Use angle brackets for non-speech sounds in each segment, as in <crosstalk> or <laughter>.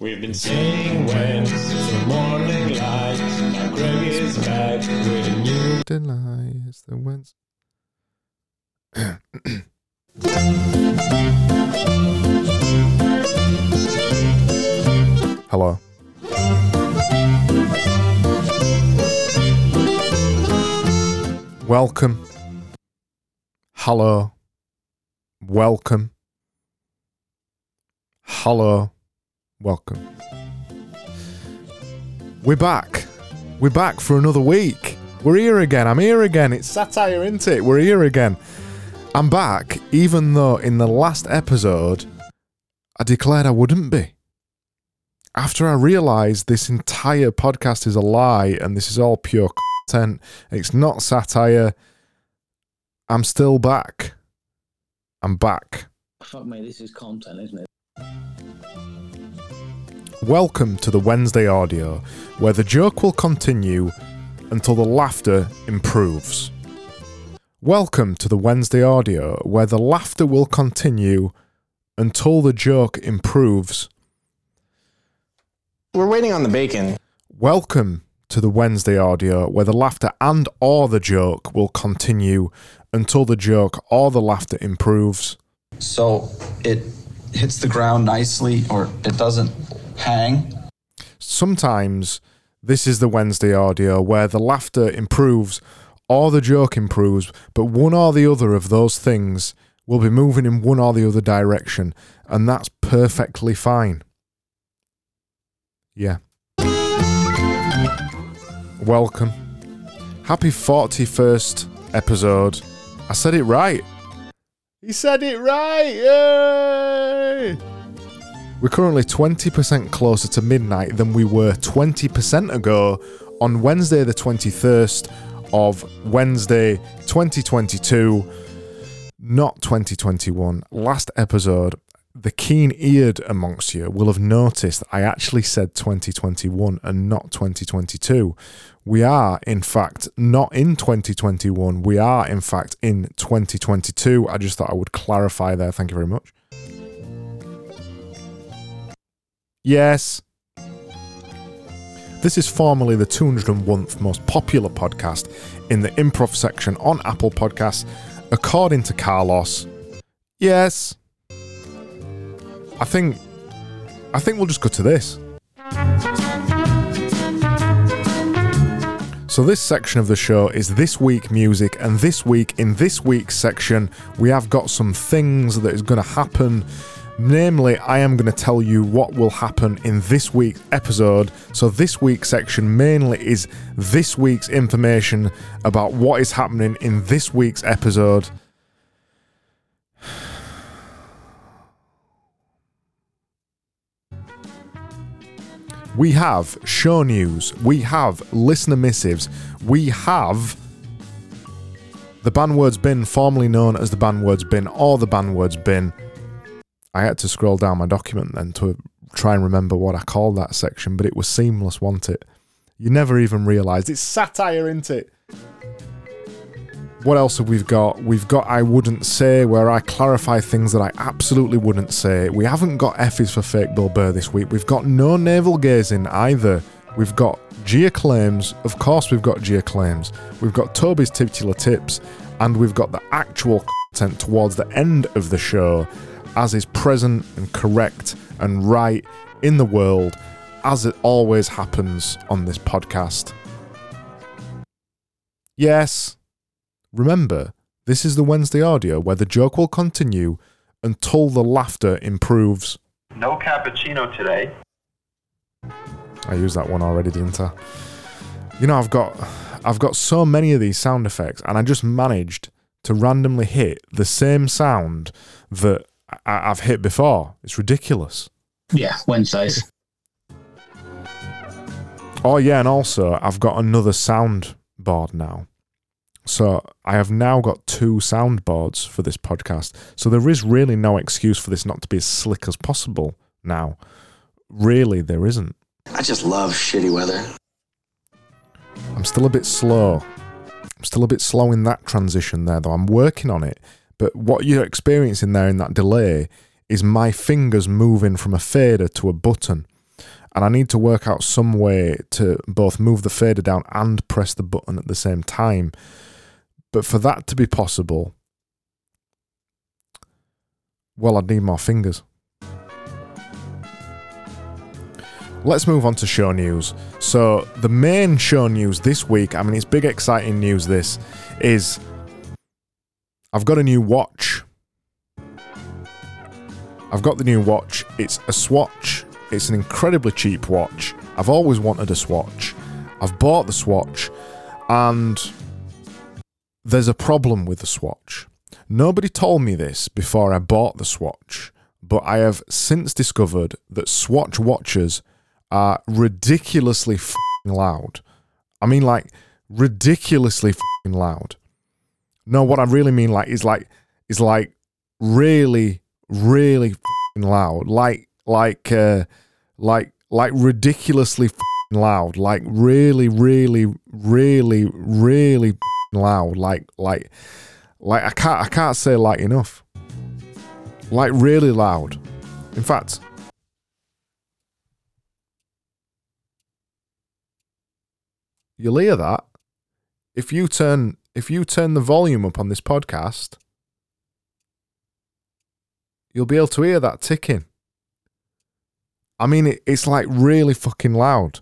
We've been saying when the morning light. Now Greg is back with a new. Delights the wins. <coughs> Hello. Welcome. Hello. Welcome. Hello. Welcome. We're back. We're back for another week. We're here again. I'm here again. It's satire, isn't it? We're here again. I'm back, even though in the last episode I declared I wouldn't be. After I realised this entire podcast is a lie and this is all pure content, it's not satire, I'm still back. I'm back. Fuck me, this is content, isn't it? Welcome to the Wednesday audio, where the joke will continue until the laughter improves. Welcome to the Wednesday audio, where the laughter will continue until the joke improves. We're waiting on the bacon. Welcome to the Wednesday audio, where the laughter and or the joke will continue until the joke or the laughter improves. so it hits the ground nicely or it doesn't hang. Sometimes this is the Wednesday audio where the laughter improves or the joke improves, but one or the other of those things will be moving in one or the other direction, and that's perfectly fine. Yeah. Welcome. Happy 41st episode. I said it right. He said it right. Yay! We're currently 20% closer to midnight than we were 20% ago on Wednesday, the 21st of Wednesday 2022, not 2021. Last episode, the keen eared amongst you will have noticed I actually said 2021 and not 2022. We are, in fact, not in 2021. We are, in fact, in 2022. I just thought I would clarify there. Thank you very much. Yes. This is formerly the 201th most popular podcast in the improv section on Apple Podcasts, according to Carlos. Yes. I think I think we'll just go to this. So this section of the show is this week music and this week in this week's section we have got some things that is going to happen Namely, I am going to tell you what will happen in this week's episode. So, this week's section mainly is this week's information about what is happening in this week's episode. We have show news, we have listener missives, we have the Banwords bin, formerly known as the Banwords bin or the Banwords bin. I had to scroll down my document then to try and remember what I called that section, but it was seamless, wasn't it? You never even realised. It's satire, isn't it? What else have we got? We've got I Wouldn't Say, where I clarify things that I absolutely wouldn't say. We haven't got F's for fake Bill Burr this week. We've got no navel gazing either. We've got Gia claims. Of course, we've got Gia claims. We've got Toby's titular tips, and we've got the actual content towards the end of the show as is present and correct and right in the world, as it always happens on this podcast. Yes, remember, this is the Wednesday audio where the joke will continue until the laughter improves. No cappuccino today. I used that one already, didn't I? You know, I've got I've got so many of these sound effects, and I just managed to randomly hit the same sound that I- I've hit before. It's ridiculous. Yeah, Wednesdays. Oh yeah, and also I've got another soundboard now. So I have now got two soundboards for this podcast. So there is really no excuse for this not to be as slick as possible now. Really, there isn't. I just love shitty weather. I'm still a bit slow. I'm still a bit slow in that transition there, though. I'm working on it. But what you're experiencing there in that delay is my fingers moving from a fader to a button. and I need to work out some way to both move the fader down and press the button at the same time. But for that to be possible, well, I'd need more fingers. Let's move on to show news. So, the main show news this week, I mean, it's big, exciting news. This is I've got a new watch. I've got the new watch. It's a Swatch. It's an incredibly cheap watch. I've always wanted a Swatch. I've bought the Swatch, and there's a problem with the Swatch. Nobody told me this before I bought the Swatch, but I have since discovered that Swatch watches are ridiculously loud. I mean, like, ridiculously loud. No, what I really mean, like, is like, is like really, really loud. Like, like, uh, like, like ridiculously loud. Like, really, really, really, really loud. Like, like, like, I can't, I can't say like enough. Like, really loud. In fact, you'll hear that if you turn if you turn the volume up on this podcast you'll be able to hear that ticking. I mean it, it's like really fucking loud.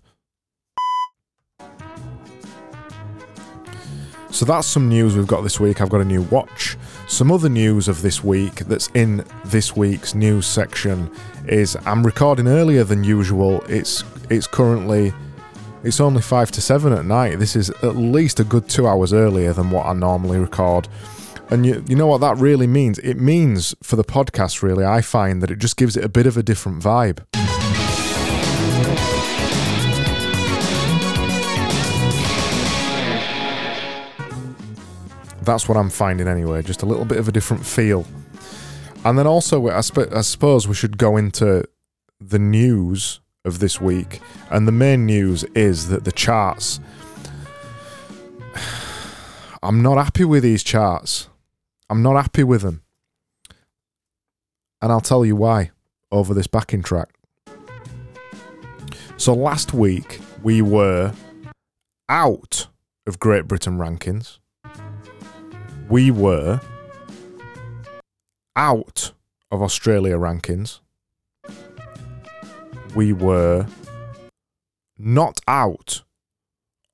So that's some news we've got this week. I've got a new watch. Some other news of this week that's in this week's news section is i'm recording earlier than usual. It's it's currently it's only five to seven at night. This is at least a good two hours earlier than what I normally record. And you, you know what that really means? It means for the podcast, really, I find that it just gives it a bit of a different vibe. That's what I'm finding anyway, just a little bit of a different feel. And then also, I, sp- I suppose we should go into the news of this week. And the main news is that the charts. <sighs> I'm not happy with these charts. I'm not happy with them. And I'll tell you why over this backing track. So last week we were out of Great Britain rankings. We were out of Australia rankings we were not out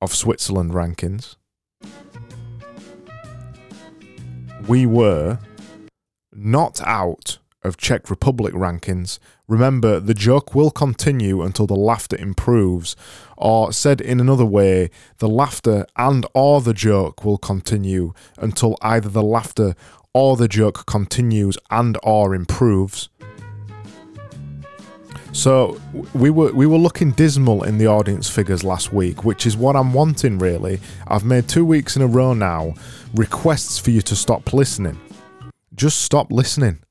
of Switzerland rankings. We were not out of Czech Republic rankings. Remember, the joke will continue until the laughter improves, or said in another way, the laughter and or the joke will continue until either the laughter or the joke continues and or improves. So we were we were looking dismal in the audience figures last week, which is what I'm wanting really. I've made two weeks in a row now requests for you to stop listening. Just stop listening.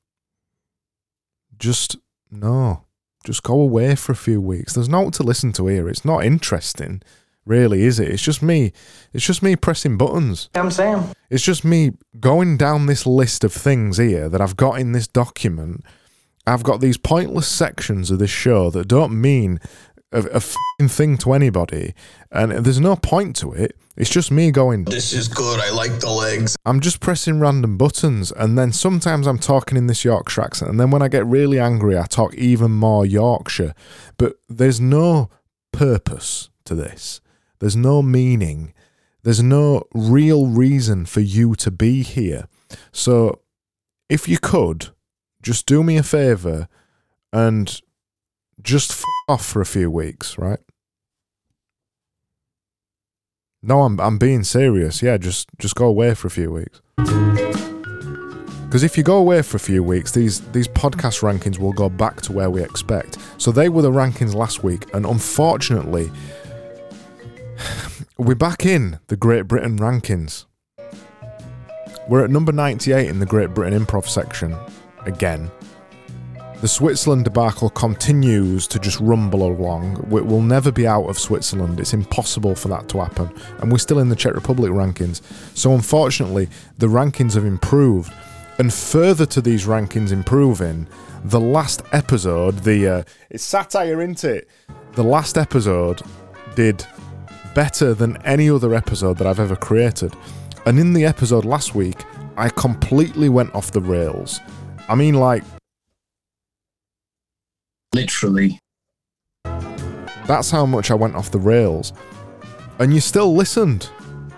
Just no. Just go away for a few weeks. There's no to listen to here. It's not interesting, really, is it? It's just me. It's just me pressing buttons. I'm Sam. It's just me going down this list of things here that I've got in this document I've got these pointless sections of this show that don't mean a, a thing to anybody, and there's no point to it. It's just me going, This is good. I like the legs. I'm just pressing random buttons, and then sometimes I'm talking in this Yorkshire accent, and then when I get really angry, I talk even more Yorkshire. But there's no purpose to this, there's no meaning, there's no real reason for you to be here. So if you could, just do me a favor and just f- off for a few weeks, right? No, I'm I'm being serious. Yeah, just just go away for a few weeks. Because if you go away for a few weeks, these these podcast rankings will go back to where we expect. So they were the rankings last week, and unfortunately, <sighs> we're back in the Great Britain rankings. We're at number 98 in the Great Britain improv section again. The Switzerland debacle continues to just rumble along. We- We'll never be out of Switzerland. It's impossible for that to happen. And we're still in the Czech Republic rankings. So, unfortunately, the rankings have improved. And further to these rankings improving, the last episode, the uh, it's satire, isn't it? the last episode did better than any other episode that I've ever created. And in the episode last week, I completely went off the rails. I mean, like, Literally. that's how much I went off the rails. And you still listened.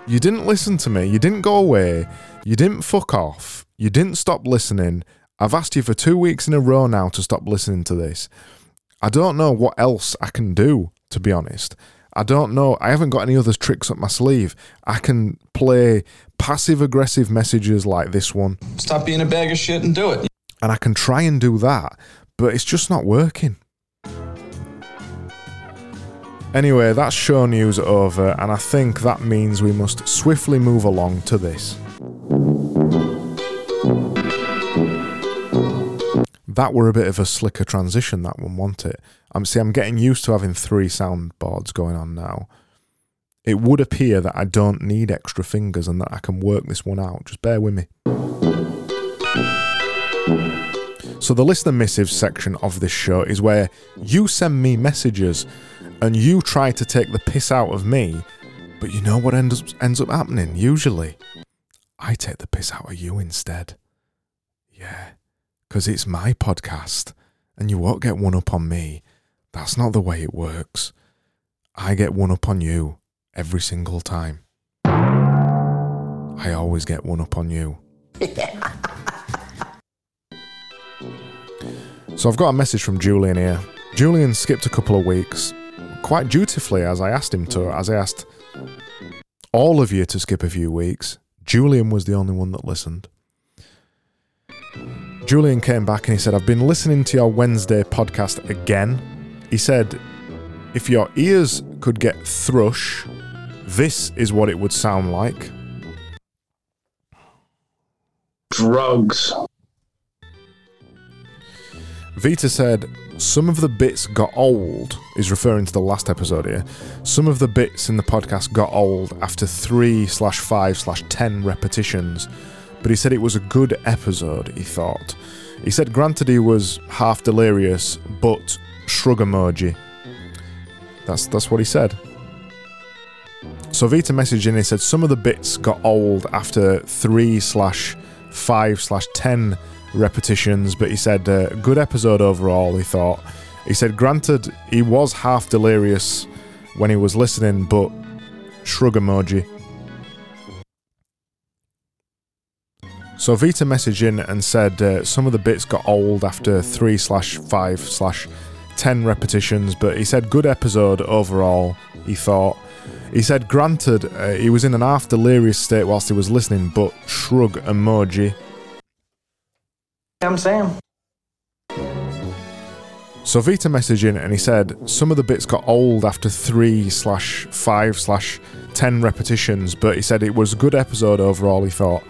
You didn't listen to me. You didn't go away. You didn't fuck off. You didn't stop listening. I've asked you for two weeks in a row now to stop listening to this. I don't know what else I can do, to be honest. I don't know. I haven't got any other tricks up my sleeve. I can play passive aggressive messages like this one, Stop being a bag of shit and do it. And I can try and do that, but it's just not working. Anyway, that's show news over, and I think that means we must swiftly move along to this. That were a bit of a slicker transition, that one, wasn't it? I'm see, I'm getting used to having three soundboards going on now. It would appear that I don't need extra fingers and that I can work this one out. Just bear with me. So, the listener missives section of this show is where you send me messages and you try to take the piss out of me, but you know what ends ends up happening? Usually, I take the piss out of you instead. Yeah, because it's my podcast and you won't get one up on me. That's not the way it works. I get one up on you every single time. I always get one up on you. <laughs> So I've got a message from Julian here. Julian skipped a couple of weeks, quite dutifully, as I asked him to, as I asked all of you to skip a few weeks. Julian was the only one that listened. Julian came back and he said, I've been listening to your Wednesday podcast again. He said, if your ears could get thrush, this is what it would sound like. Drugs. Vita said, Some of the bits got old, is referring to the last episode here. Some of the bits in the podcast got old after 3 slash 5 slash 10 repetitions, but he said it was a good episode, he thought. He said, granted, he was half delirious, but shrug emoji. That's, that's what he said. So Vita messaged in, he said, Some of the bits got old after 3 slash 5 slash 10 repetitions, but he said, uh, good episode overall, he thought. He said, granted, he was half delirious when he was listening, but shrug emoji. So Vita messaged in and said uh, some of the bits got old after 3 slash 5 slash 10 repetitions, but he said good episode overall, he thought. He said, granted, uh, he was in an half delirious state whilst he was listening, but shrug emoji. I'm Sam. So Vita messaged in and he said some of the bits got old after three slash five slash ten repetitions, but he said it was a good episode overall. He thought.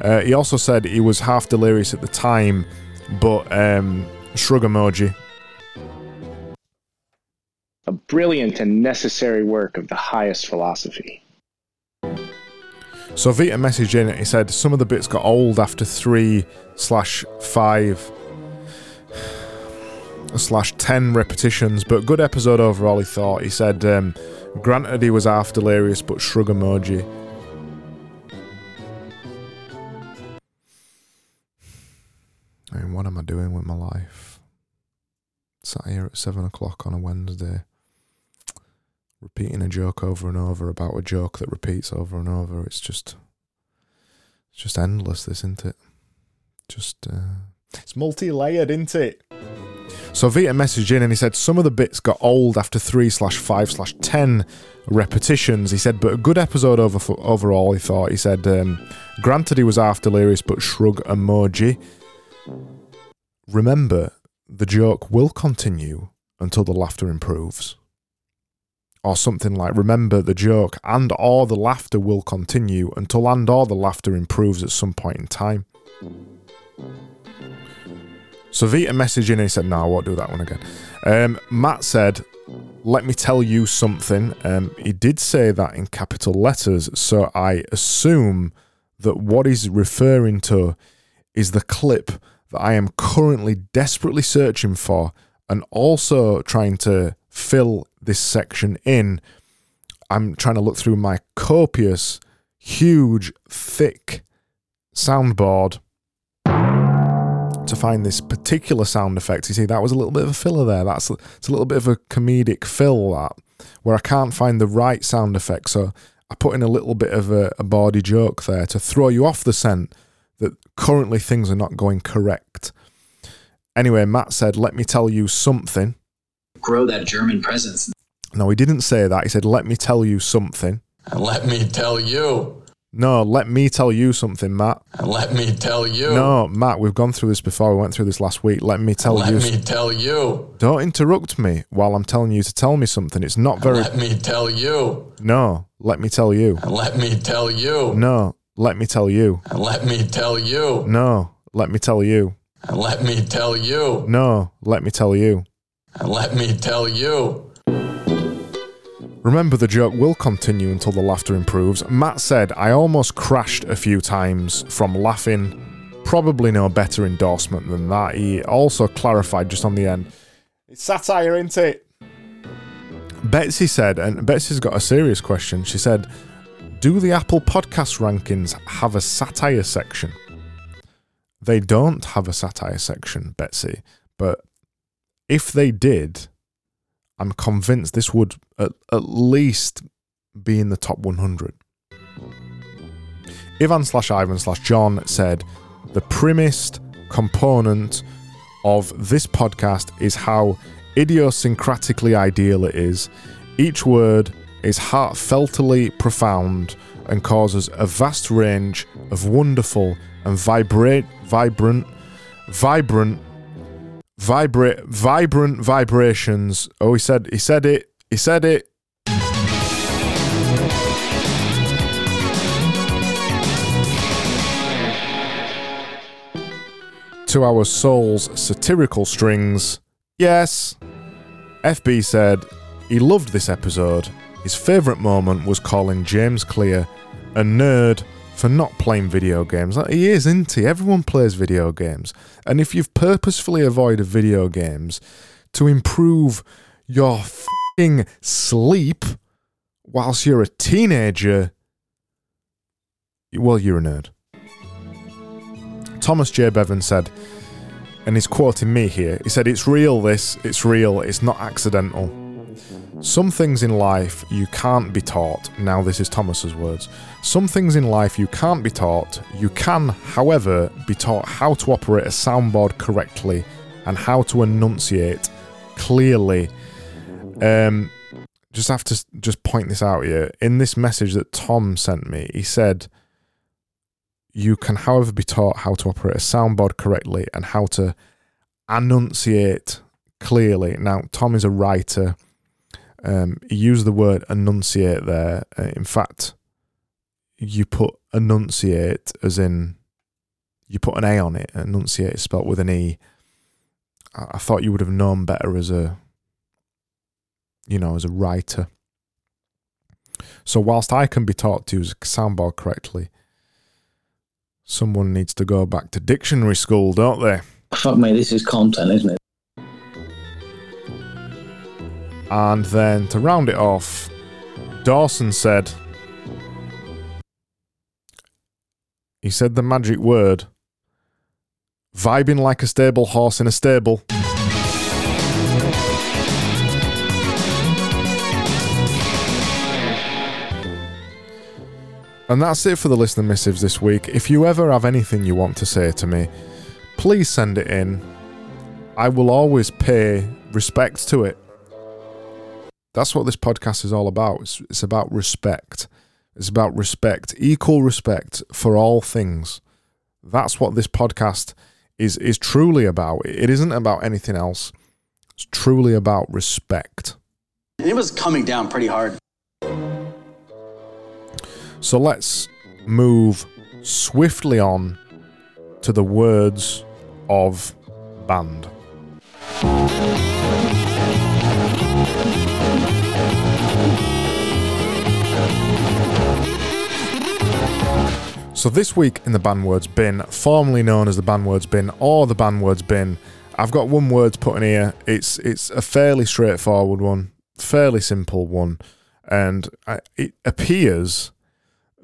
Uh, he also said he was half delirious at the time, but um, shrug emoji. a brilliant and necessary work of the highest philosophy. So Vita messaged in he said some of the bits got old after three slash five slash ten repetitions, but good episode overall. He thought. He said, um, granted he was half delirious, but shrug emoji. I mean, what am I doing with my life? Sat here at seven o'clock on a Wednesday, repeating a joke over and over about a joke that repeats over and over. It's just, it's just endless. This, isn't it? Just, uh, it's multi-layered, isn't it? So Vita messaged in and he said some of the bits got old after three slash five slash ten repetitions. He said, but a good episode over overall. He thought. He said, um, granted he was half delirious, but shrug emoji. Remember, the joke will continue until the laughter improves. Or something like, remember the joke and or the laughter will continue until and or the laughter improves at some point in time. So Vita messaged in and he said, no, I won't do that one again. Um, Matt said, let me tell you something. Um, he did say that in capital letters, so I assume that what he's referring to is the clip that I am currently desperately searching for and also trying to fill this section in, I'm trying to look through my copious, huge, thick soundboard to find this particular sound effect. You see, that was a little bit of a filler there. That's it's a little bit of a comedic fill that where I can't find the right sound effect. So I put in a little bit of a, a bawdy joke there to throw you off the scent that currently things are not going correct. Anyway, Matt said, "Let me tell you something." Grow that German presence. No, he didn't say that. He said, "Let me tell you something." And let me tell you. No, let me tell you something, Matt. And let me tell you. No, Matt, we've gone through this before. We went through this last week. Let me tell let you. Let me tell you. Don't interrupt me while I'm telling you to tell me something. It's not very. Let me tell you. No, let me tell you. And let me tell you. No, let me tell you. And let me tell you. No, let me tell you. And let me tell you. No, let me tell you. And let me tell you. Remember, the joke will continue until the laughter improves. Matt said, I almost crashed a few times from laughing. Probably no better endorsement than that. He also clarified just on the end it's satire, ain't it? Betsy said, and Betsy's got a serious question. She said, Do the Apple Podcast rankings have a satire section? They don't have a satire section, Betsy, but if they did, I'm convinced this would at, at least be in the top 100. Ivan slash Ivan slash John said, The primmest component of this podcast is how idiosyncratically ideal it is. Each word is heartfeltily profound and causes a vast range of wonderful and vibrate, vibrant, vibrant, vibrate, vibrant vibrations. Oh, he said, he said it, he said it. To our soul's satirical strings, yes. FB said he loved this episode. His favourite moment was calling James Clear a nerd for not playing video games. Like, He is, isn't he? Everyone plays video games. And if you've purposefully avoided video games to improve your fing sleep whilst you're a teenager, well, you're a nerd. Thomas J. Bevan said, and he's quoting me here, he said, It's real, this, it's real, it's not accidental. Some things in life you can't be taught. Now, this is Thomas's words. Some things in life you can't be taught. You can, however, be taught how to operate a soundboard correctly and how to enunciate clearly. Um, just have to just point this out here. In this message that Tom sent me, he said, You can, however, be taught how to operate a soundboard correctly and how to enunciate clearly. Now, Tom is a writer. Um, he used the word enunciate there. Uh, in fact, you put enunciate as in you put an A on it. Enunciate is spelled with an E. I, I thought you would have known better as a, you know, as a writer. So whilst I can be taught to use a soundboard correctly, someone needs to go back to dictionary school, don't they? Fuck me, this is content, isn't it? And then to round it off, Dawson said, he said the magic word, vibing like a stable horse in a stable. And that's it for the listener missives this week. If you ever have anything you want to say to me, please send it in. I will always pay respect to it. That's what this podcast is all about. It's, it's about respect. It's about respect, equal respect for all things. That's what this podcast is is truly about. It isn't about anything else. It's truly about respect. And it was coming down pretty hard. So let's move swiftly on to the words of band. So this week in the Bandwords bin, formerly known as the Bandwords bin or the Bandwords bin, I've got one word to put in here. It's it's a fairly straightforward one, fairly simple one, and I, it appears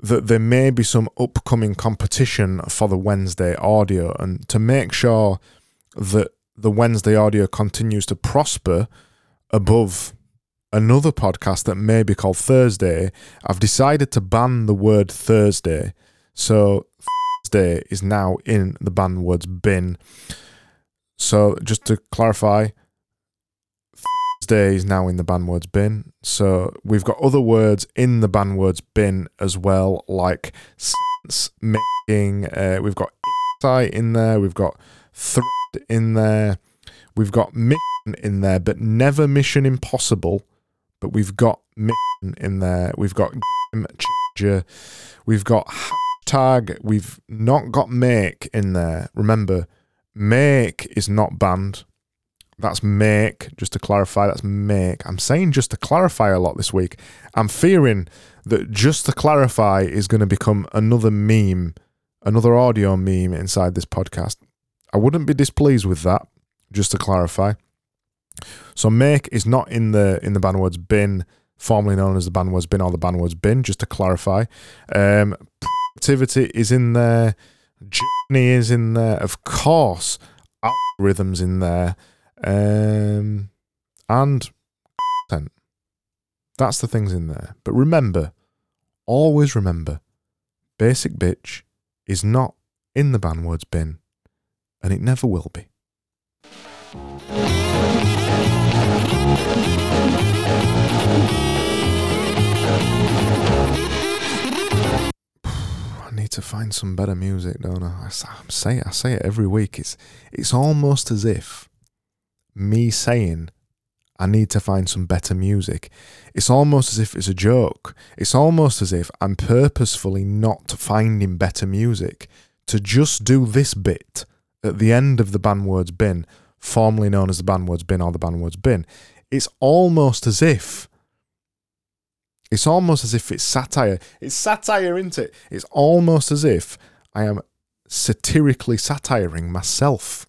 that there may be some upcoming competition for the Wednesday audio, and to make sure that the Wednesday audio continues to prosper above another podcast that may be called Thursday, I've decided to ban the word Thursday. So Thursday is now in the banned words bin. So just to clarify, Thursday is now in the banned words bin. So we've got other words in the banned words bin as well, like sense making. Uh, we've got insight in there. We've got thread in there. We've got mission in there, but never mission impossible. But we've got mission in there. We've got game changer. We've got hashtag. We've not got make in there. Remember, make is not banned. That's make. Just to clarify, that's make. I'm saying just to clarify a lot this week. I'm fearing that just to clarify is going to become another meme, another audio meme inside this podcast. I wouldn't be displeased with that. Just to clarify. So make is not in the in the ban words bin, formerly known as the ban words bin or the ban words bin. Just to clarify, um, productivity is in there, journey is in there, of course, algorithms in there, um, and content. That's the things in there. But remember, always remember, basic bitch is not in the ban words bin, and it never will be. Need to find some better music, don't I? I say it, I say it every week. It's it's almost as if me saying I need to find some better music. It's almost as if it's a joke. It's almost as if I'm purposefully not finding better music to just do this bit at the end of the band words bin, formerly known as the band words bin or the band words bin. It's almost as if it's almost as if it's satire. It's satire, isn't it? It's almost as if I am satirically satiring myself,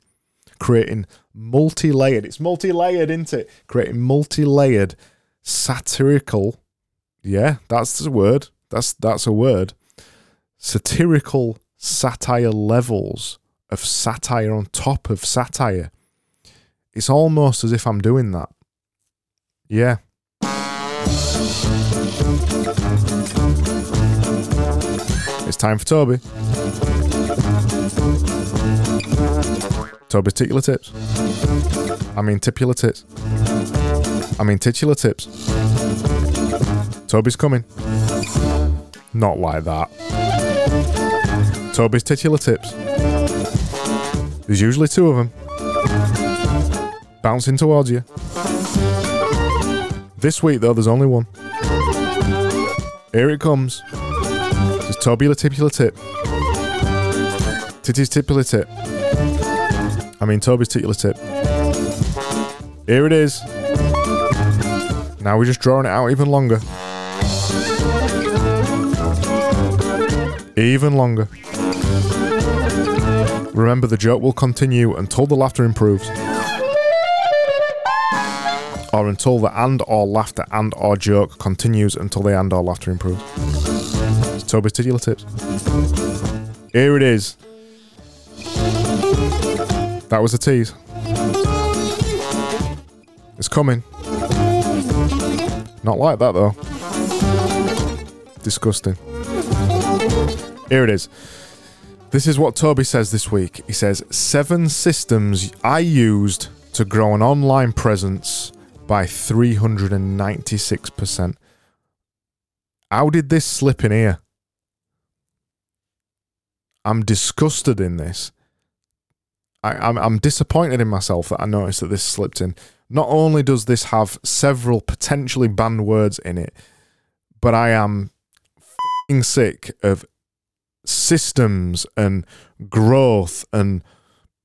creating multi layered. It's multi layered, isn't it? Creating multi layered satirical. Yeah, that's the word. That's that's a word. Satirical satire levels of satire on top of satire. It's almost as if I'm doing that. Yeah. It's time for Toby. Toby's titular tips. I mean titular tips. I mean titular tips. Toby's coming. Not like that. Toby's titular tips. There's usually two of them. Bouncing towards you. This week, though, there's only one. Here it comes. It's Tobular tipular tip. Titty's tipular tip. I mean, Toby's titular tip. Here it is. Now we're just drawing it out even longer. Even longer. Remember, the joke will continue until the laughter improves. Or until the and or laughter and or joke continues until the and or laughter improves. It's Toby's titular tips. Here it is. That was a tease. It's coming. Not like that though. Disgusting. Here it is. This is what Toby says this week. He says, Seven systems I used to grow an online presence by 396%. How did this slip in here? I'm disgusted in this. I, I'm, I'm disappointed in myself that I noticed that this slipped in. Not only does this have several potentially banned words in it, but I am sick of systems and growth and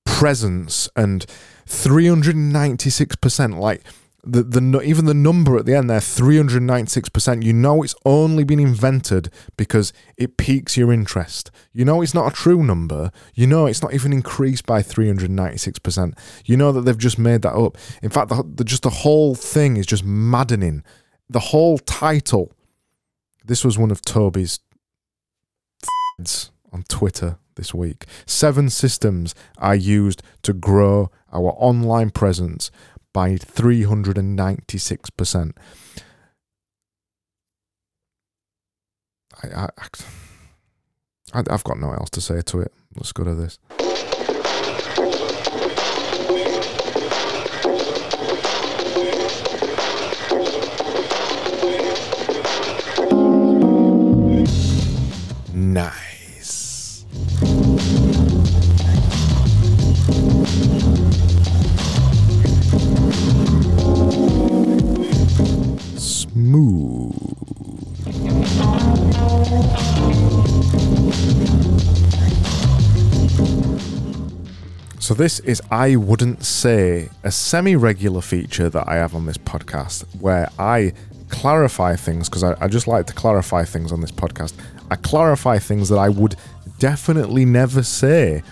presence and 396% like the the even the number at the end there, three hundred ninety six percent. You know it's only been invented because it piques your interest. You know it's not a true number. You know it's not even increased by three hundred ninety six percent. You know that they've just made that up. In fact, the, the just the whole thing is just maddening. The whole title. This was one of Toby's on Twitter this week. Seven systems are used to grow our online presence by 396%. I, I, I, I've got no else to say to it. Let's go to this. Nice. So, this is, I wouldn't say, a semi regular feature that I have on this podcast where I clarify things because I, I just like to clarify things on this podcast. I clarify things that I would definitely never say.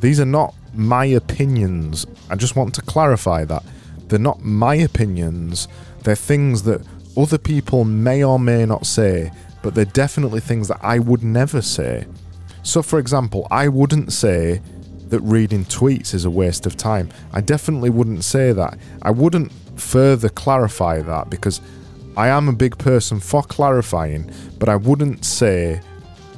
These are not my opinions. I just want to clarify that. They're not my opinions. They're things that other people may or may not say, but they're definitely things that I would never say. So, for example, I wouldn't say that reading tweets is a waste of time. I definitely wouldn't say that. I wouldn't further clarify that because I am a big person for clarifying, but I wouldn't say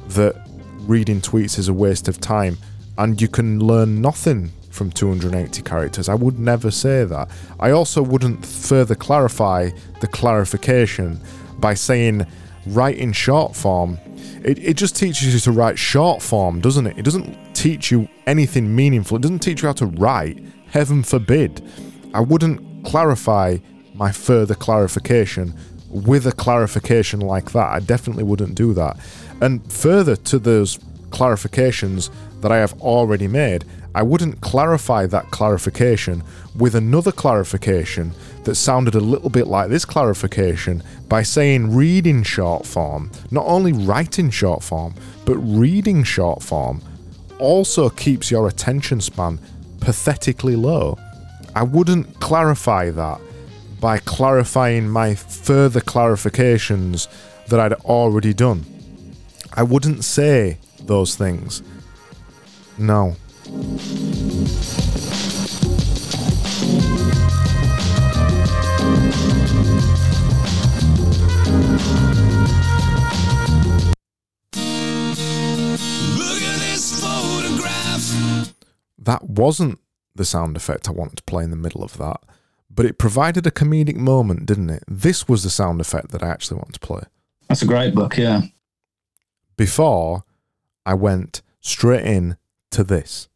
that reading tweets is a waste of time and you can learn nothing from 280 characters. I would never say that. I also wouldn't further clarify the clarification by saying write in short form. It, it just teaches you to write short form, doesn't it? It doesn't teach you anything meaningful. It doesn't teach you how to write. Heaven forbid. I wouldn't clarify my further clarification with a clarification like that. I definitely wouldn't do that. And further to those clarifications that I have already made, I wouldn't clarify that clarification with another clarification that sounded a little bit like this clarification by saying reading short form, not only writing short form, but reading short form also keeps your attention span pathetically low. I wouldn't clarify that by clarifying my further clarifications that I'd already done. I wouldn't say those things. No. That wasn't the sound effect I wanted to play in the middle of that, but it provided a comedic moment, didn't it? This was the sound effect that I actually wanted to play. That's a great book, yeah. Before I went straight in to this.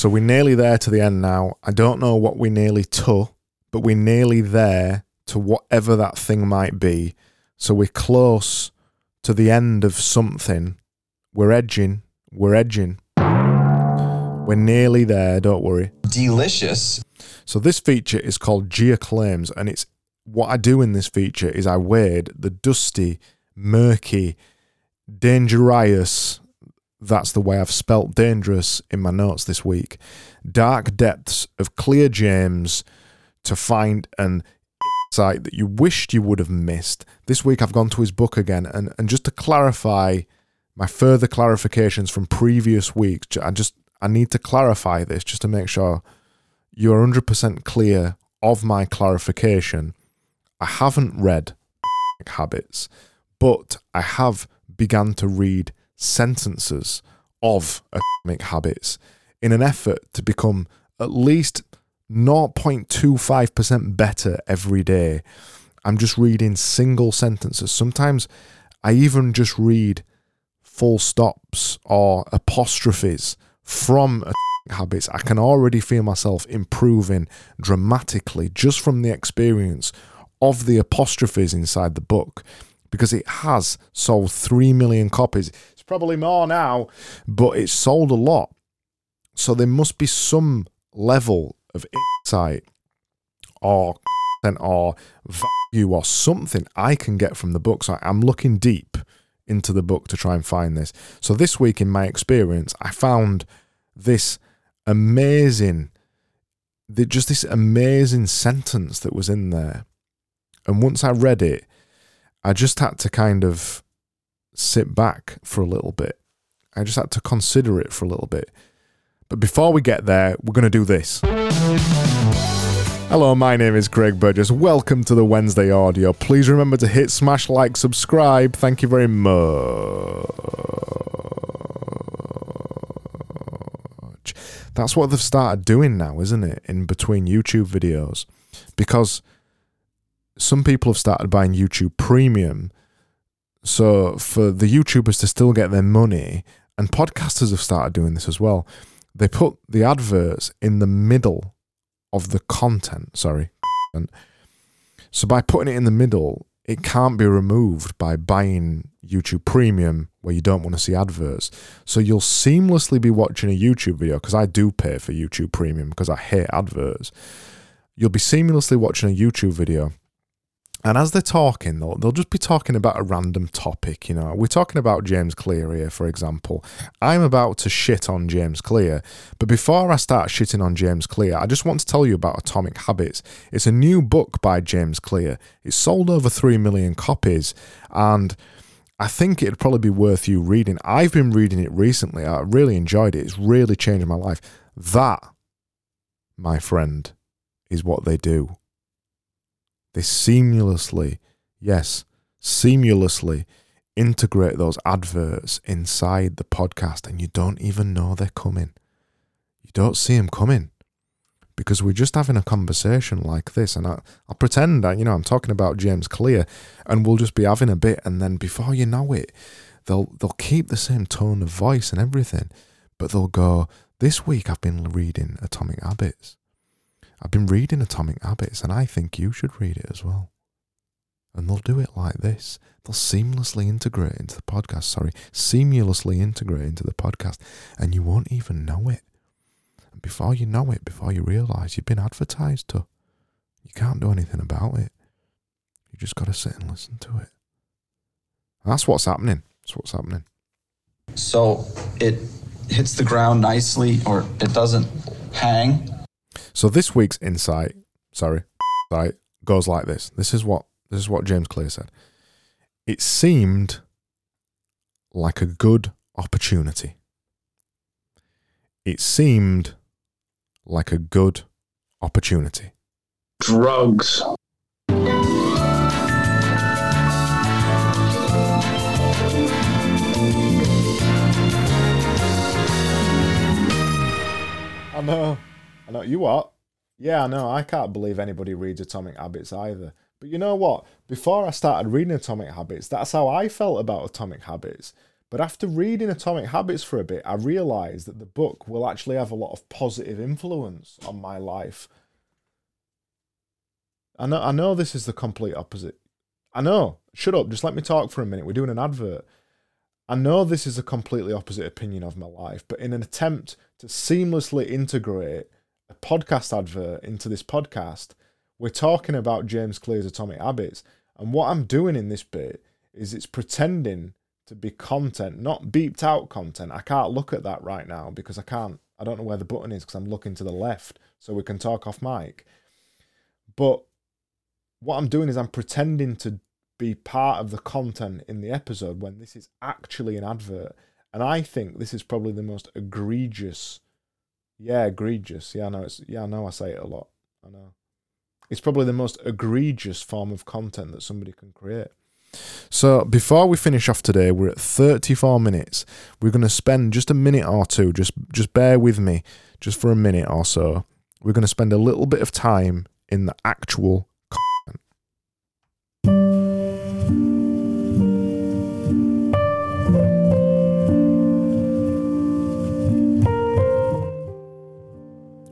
So we're nearly there to the end now. I don't know what we're nearly to, but we're nearly there to whatever that thing might be. So we're close to the end of something. We're edging. We're edging. We're nearly there, don't worry. Delicious. So this feature is called Geoclaims, and it's what I do in this feature is I wade the dusty, murky, dangerous. That's the way I've spelt dangerous in my notes this week. Dark depths of Clear James to find an <laughs> site that you wished you would have missed. This week I've gone to his book again, and, and just to clarify my further clarifications from previous weeks, I just I need to clarify this just to make sure you're 100% clear of my clarification. I haven't read <laughs> Habits, but I have begun to read sentences of Atomic Habits in an effort to become at least 0.25% better every day. I'm just reading single sentences. Sometimes I even just read full stops or apostrophes from Habits. I can already feel myself improving dramatically just from the experience of the apostrophes inside the book because it has sold 3 million copies. Probably more now, but it's sold a lot. So there must be some level of insight or or value or something I can get from the book. So I'm looking deep into the book to try and find this. So this week, in my experience, I found this amazing, just this amazing sentence that was in there. And once I read it, I just had to kind of sit back for a little bit. I just had to consider it for a little bit. But before we get there, we're going to do this. Hello, my name is Craig Burgess. Welcome to the Wednesday audio. Please remember to hit smash like, subscribe. Thank you very much. That's what they've started doing now, isn't it? In between YouTube videos. Because some people have started buying YouTube Premium. So for the YouTubers to still get their money, and podcasters have started doing this as well, they put the adverts in the middle of the content. Sorry. And so by putting it in the middle, it can't be removed by buying YouTube Premium where you don't want to see adverts. So you'll seamlessly be watching a YouTube video because I do pay for YouTube Premium because I hate adverts. You'll be seamlessly watching a YouTube video and as they're talking, they'll, they'll just be talking about a random topic. You know, we're talking about James Clear here, for example. I'm about to shit on James Clear, but before I start shitting on James Clear, I just want to tell you about Atomic Habits. It's a new book by James Clear. It's sold over 3 million copies, and I think it'd probably be worth you reading. I've been reading it recently. I really enjoyed it. It's really changed my life. That, my friend, is what they do. They seamlessly, yes, seamlessly integrate those adverts inside the podcast and you don't even know they're coming. You don't see them coming because we're just having a conversation like this and I, will pretend that, you know, I'm talking about James Clear and we'll just be having a bit and then before you know it, they'll, they'll keep the same tone of voice and everything, but they'll go, this week I've been reading Atomic Habits. I've been reading Atomic Habits and I think you should read it as well. And they'll do it like this. They'll seamlessly integrate into the podcast, sorry, seamlessly integrate into the podcast, and you won't even know it. And before you know it, before you realize you've been advertised to, you can't do anything about it. You just got to sit and listen to it. And that's what's happening. That's what's happening. So it hits the ground nicely, or it doesn't hang so this week's insight, sorry, insight goes like this. This is what this is what James Clear said. It seemed like a good opportunity. It seemed like a good opportunity. Drugs. I know. I know you what? Yeah, I know. I can't believe anybody reads Atomic Habits either. But you know what? Before I started reading Atomic Habits, that's how I felt about Atomic Habits. But after reading Atomic Habits for a bit, I realized that the book will actually have a lot of positive influence on my life. I know I know this is the complete opposite. I know. Shut up, just let me talk for a minute. We're doing an advert. I know this is a completely opposite opinion of my life, but in an attempt to seamlessly integrate a podcast advert into this podcast, we're talking about James Clear's Atomic Habits. And what I'm doing in this bit is it's pretending to be content, not beeped out content. I can't look at that right now because I can't, I don't know where the button is because I'm looking to the left so we can talk off mic. But what I'm doing is I'm pretending to be part of the content in the episode when this is actually an advert. And I think this is probably the most egregious yeah, egregious. Yeah, I know. It's yeah, I know. I say it a lot. I know. It's probably the most egregious form of content that somebody can create. So before we finish off today, we're at 34 minutes. We're going to spend just a minute or two. Just just bear with me, just for a minute or so. We're going to spend a little bit of time in the actual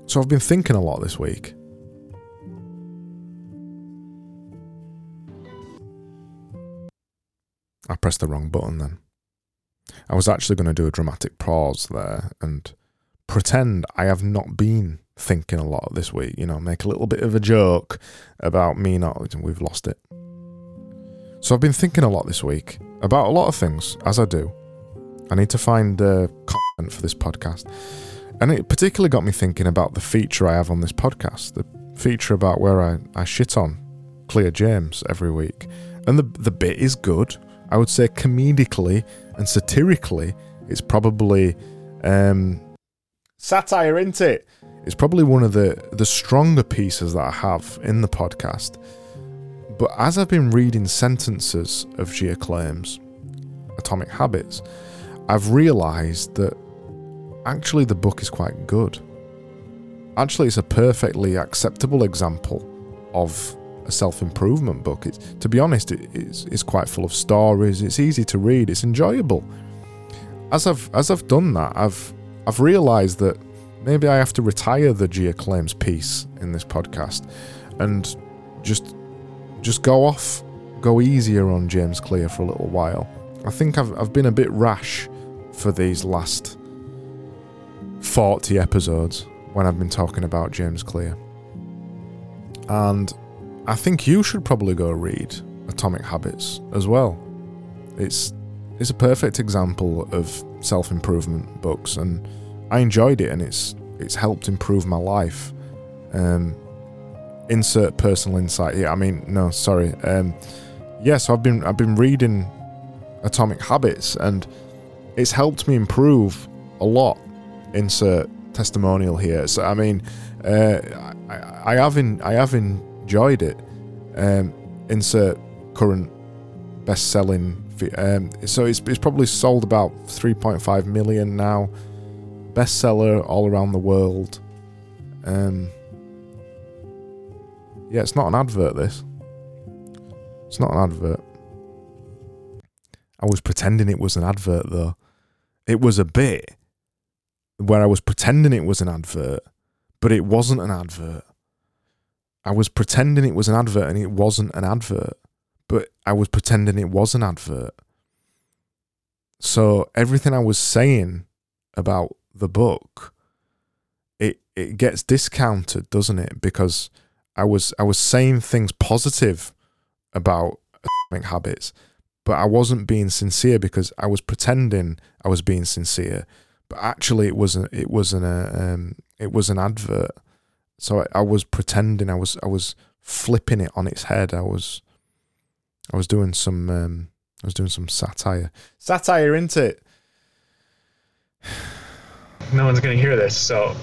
So I've been thinking a lot this week. I pressed the wrong button then. I was actually going to do a dramatic pause there and pretend I have not been thinking a lot this week. You know, make a little bit of a joke about me not. We've lost it. So I've been thinking a lot this week about a lot of things, as I do. I need to find uh, content for this podcast. And it particularly got me thinking about the feature I have on this podcast, the feature about where I, I shit on Clear James every week. And the, the bit is good. I would say comedically and satirically, it's probably um, satire, isn't it? It's probably one of the, the stronger pieces that I have in the podcast. But as I've been reading sentences of Gia Claim's Atomic Habits, I've realised that actually the book is quite good. Actually, it's a perfectly acceptable example of a self improvement book. It's, to be honest, it, it's, it's quite full of stories. It's easy to read. It's enjoyable. As I've as I've done that, I've I've realised that maybe I have to retire the Gia Claims piece in this podcast and just just go off, go easier on James Clear for a little while. I think I've I've been a bit rash for these last 40 episodes when I've been talking about James Clear. And I think you should probably go read Atomic Habits as well. It's it's a perfect example of self-improvement books and I enjoyed it and it's it's helped improve my life. Um, insert personal insight here. I mean, no, sorry. Um, yes, yeah, so I've been I've been reading Atomic Habits and it's helped me improve a lot. Insert testimonial here. So I mean, uh, I, I have in, I have enjoyed it. Um, insert current best-selling. Um, so it's it's probably sold about 3.5 million now. Bestseller all around the world. Um, yeah, it's not an advert. This. It's not an advert. I was pretending it was an advert though. It was a bit where I was pretending it was an advert, but it wasn't an advert. I was pretending it was an advert and it wasn't an advert, but I was pretending it was an advert. So everything I was saying about the book, it it gets discounted, doesn't it? Because I was I was saying things positive about habits, but I wasn't being sincere because I was pretending I was being sincere, but actually it wasn't. It wasn't a. Um, it was an advert. So I, I, was pretending. I was. I was flipping it on its head. I was. I was doing some. Um, I was doing some satire. Satire, isn't it? <sighs> No one's gonna hear this, so